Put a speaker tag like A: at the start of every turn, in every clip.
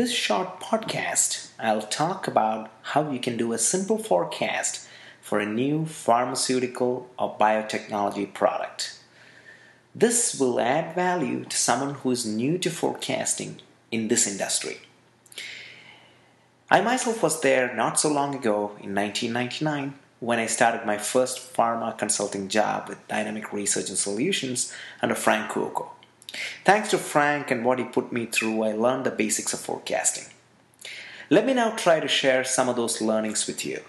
A: this short podcast, I'll talk about how you can do a simple forecast for a new pharmaceutical or biotechnology product. This will add value to someone who is new to forecasting in this industry. I myself was there not so long ago in 1999 when I started my first pharma consulting job with Dynamic Research and Solutions under Frank Cuoco. Thanks to Frank and what he put me through, I learned the basics of forecasting. Let me now try to share some of those learnings with you.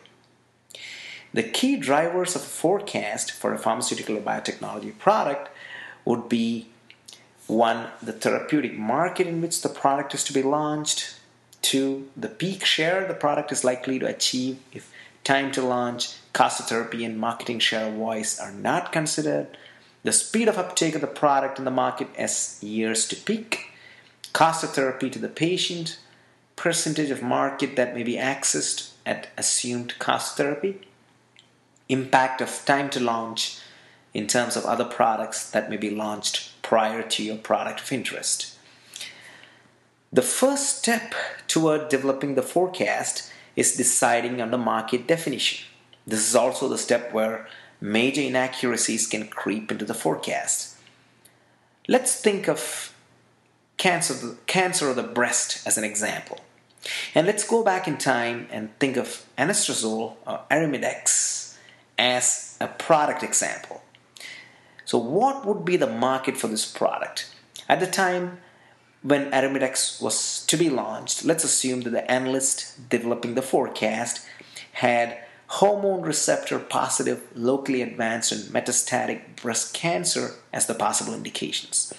A: The key drivers of a forecast for a pharmaceutical or biotechnology product would be one, the therapeutic market in which the product is to be launched, two, the peak share the product is likely to achieve if time to launch, cost of therapy, and marketing share of voice are not considered, the speed of uptake of the product in the market as years to peak, cost of therapy to the patient, percentage of market that may be accessed at assumed cost therapy, impact of time to launch in terms of other products that may be launched prior to your product of interest. The first step toward developing the forecast is deciding on the market definition. This is also the step where major inaccuracies can creep into the forecast. Let's think of cancer, cancer of the breast as an example. And let's go back in time and think of anastrozole or Arimidex as a product example. So, what would be the market for this product? At the time when Arimidex was to be launched, let's assume that the analyst developing the forecast had hormone receptor positive, locally advanced, and metastatic breast cancer as the possible indications.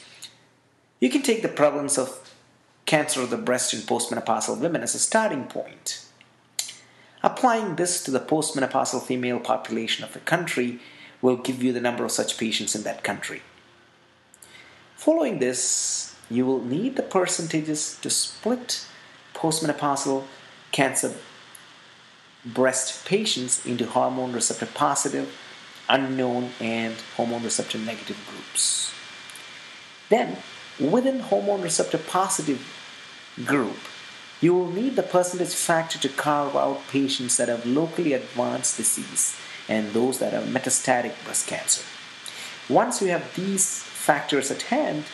A: You can take the prevalence of cancer of the breast in postmenopausal women as a starting point. Applying this to the postmenopausal female population of a country will give you the number of such patients in that country. Following this, you will need the percentages to split postmenopausal cancer breast patients into hormone receptor positive, unknown, and hormone receptor negative groups. Then, within hormone receptor positive group, you will need the percentage factor to carve out patients that have locally advanced disease and those that have metastatic breast cancer. Once you have these factors at hand,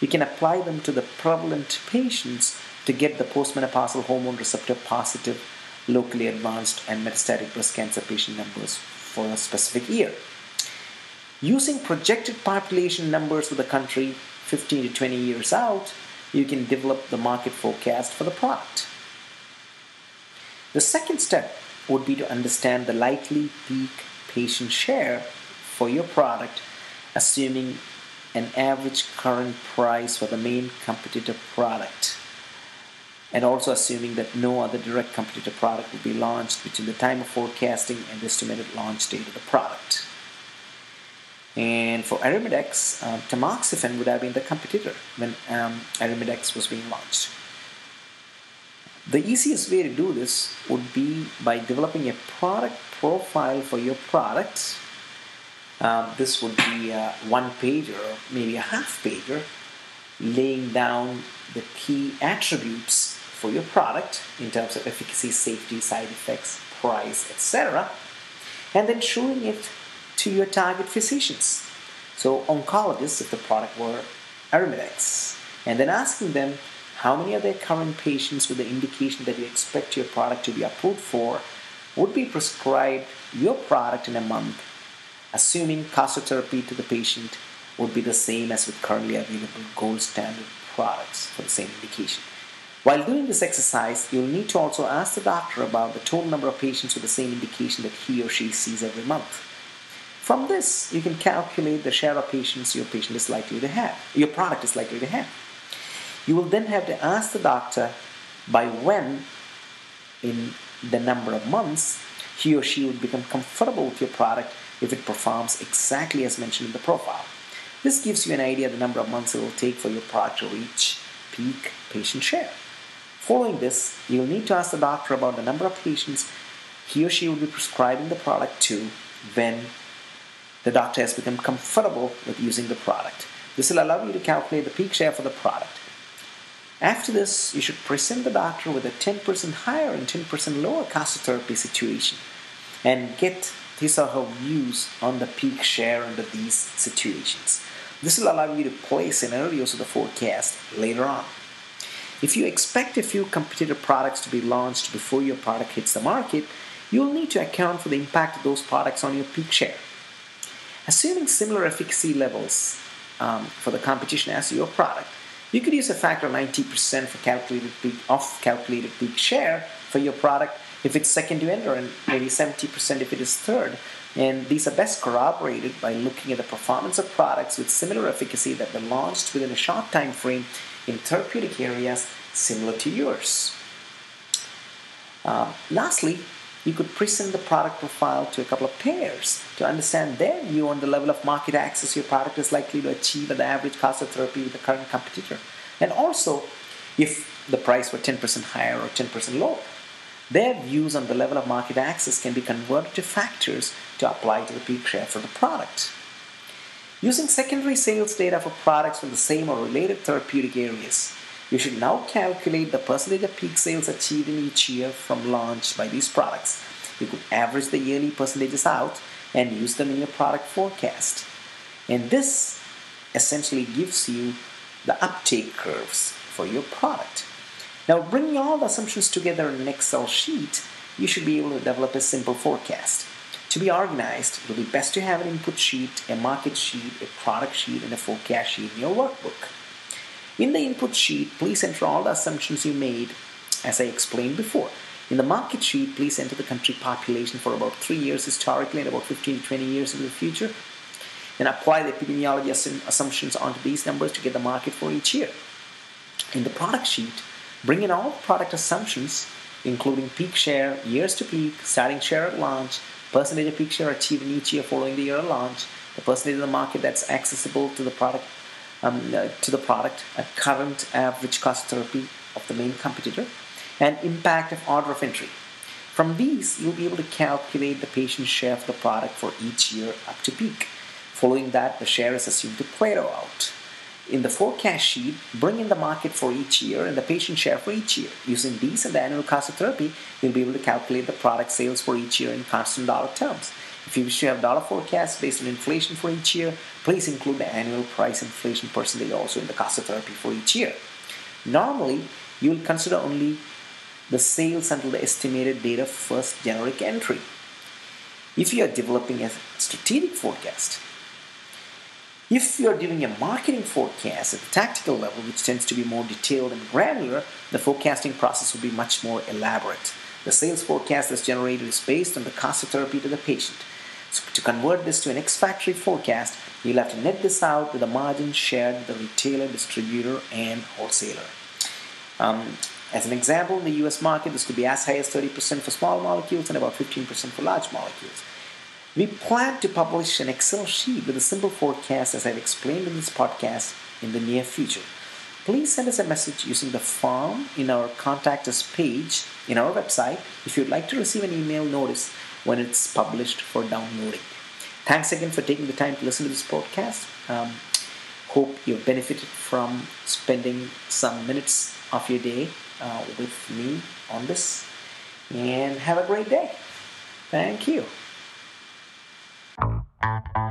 A: you can apply them to the prevalent patients to get the postmenopausal hormone receptor positive locally advanced and metastatic breast cancer patient numbers for a specific year. Using projected population numbers for the country 15 to 20 years out, you can develop the market forecast for the product. The second step would be to understand the likely peak patient share for your product, assuming an average current price for the main competitor product and also assuming that no other direct competitor product will be launched between the time of forecasting and the estimated launch date of the product. And for Arimidex, uh, tamoxifen would have been the competitor when um, Arimidex was being launched. The easiest way to do this would be by developing a product profile for your product. Um, this would be a one pager or maybe a half pager, laying down the key attributes for your product in terms of efficacy, safety, side effects, price, etc., and then showing it to your target physicians. So, oncologists, if the product were Arimidex, and then asking them how many of their current patients with the indication that you expect your product to be approved for would be prescribed your product in a month, assuming cost of therapy to the patient would be the same as with currently available gold standard products for the same indication. While doing this exercise, you'll need to also ask the doctor about the total number of patients with the same indication that he or she sees every month. From this, you can calculate the share of patients your patient is likely to have, your product is likely to have. You will then have to ask the doctor by when, in the number of months, he or she would become comfortable with your product if it performs exactly as mentioned in the profile. This gives you an idea of the number of months it will take for your product to reach peak patient share. Following this, you'll need to ask the doctor about the number of patients he or she will be prescribing the product to when the doctor has become comfortable with using the product. This will allow you to calculate the peak share for the product. After this, you should present the doctor with a 10% higher and 10% lower cost of therapy situation and get his or her views on the peak share under these situations. This will allow you to play scenarios of the forecast later on. If you expect a few competitor products to be launched before your product hits the market, you will need to account for the impact of those products on your peak share. Assuming similar efficacy levels um, for the competition as your product, you could use a factor of 90% for calculated peak off calculated peak share for your product if it's second to enter and maybe 70% if it is third. And these are best corroborated by looking at the performance of products with similar efficacy that were launched within a short time frame in therapeutic areas similar to yours. Uh, lastly, you could present the product profile to a couple of payers to understand their view on the level of market access your product is likely to achieve at the average cost of therapy with the current competitor. And also, if the price were 10% higher or 10% lower. Their views on the level of market access can be converted to factors to apply to the peak share for the product. Using secondary sales data for products from the same or related therapeutic areas, you should now calculate the percentage of peak sales achieved in each year from launch by these products. You could average the yearly percentages out and use them in your product forecast. And this essentially gives you the uptake curves for your product. Now, bringing all the assumptions together in an Excel sheet, you should be able to develop a simple forecast. To be organized, it will be best to have an input sheet, a market sheet, a product sheet, and a forecast sheet in your workbook. In the input sheet, please enter all the assumptions you made as I explained before. In the market sheet, please enter the country population for about three years historically and about 15 to 20 years into the future. And apply the epidemiology assumptions onto these numbers to get the market for each year. In the product sheet, bring in all product assumptions, including peak share, years to peak, starting share at launch, percentage of peak share achieved in each year following the year of launch, the percentage of the market that's accessible to the product um, uh, to the product at current average cost therapy of the main competitor, and impact of order of entry. From these, you'll be able to calculate the patient share of the product for each year up to peak. Following that, the share is assumed to plateau out. In the forecast sheet, bring in the market for each year and the patient share for each year. Using these and the annual cost of therapy, you'll be able to calculate the product sales for each year in constant dollar terms. If you wish to have dollar forecasts based on inflation for each year, please include the annual price inflation percentage also in the cost of therapy for each year. Normally, you will consider only the sales until the estimated date of first generic entry. If you are developing a strategic forecast, if you are doing a marketing forecast at the tactical level, which tends to be more detailed and granular, the forecasting process will be much more elaborate. The sales forecast that's generated is based on the cost of therapy to the patient. So to convert this to an ex-factory forecast, you'll have to net this out with the margin shared with the retailer, distributor, and wholesaler. Um, as an example, in the US market, this could be as high as 30% for small molecules and about 15% for large molecules. We plan to publish an Excel sheet with a simple forecast as I've explained in this podcast in the near future. Please send us a message using the form in our contact us page in our website if you'd like to receive an email notice when it's published for downloading. Thanks again for taking the time to listen to this podcast. Um, hope you've benefited from spending some minutes of your day uh, with me on this. And have a great day. Thank you. Thank you. Bye.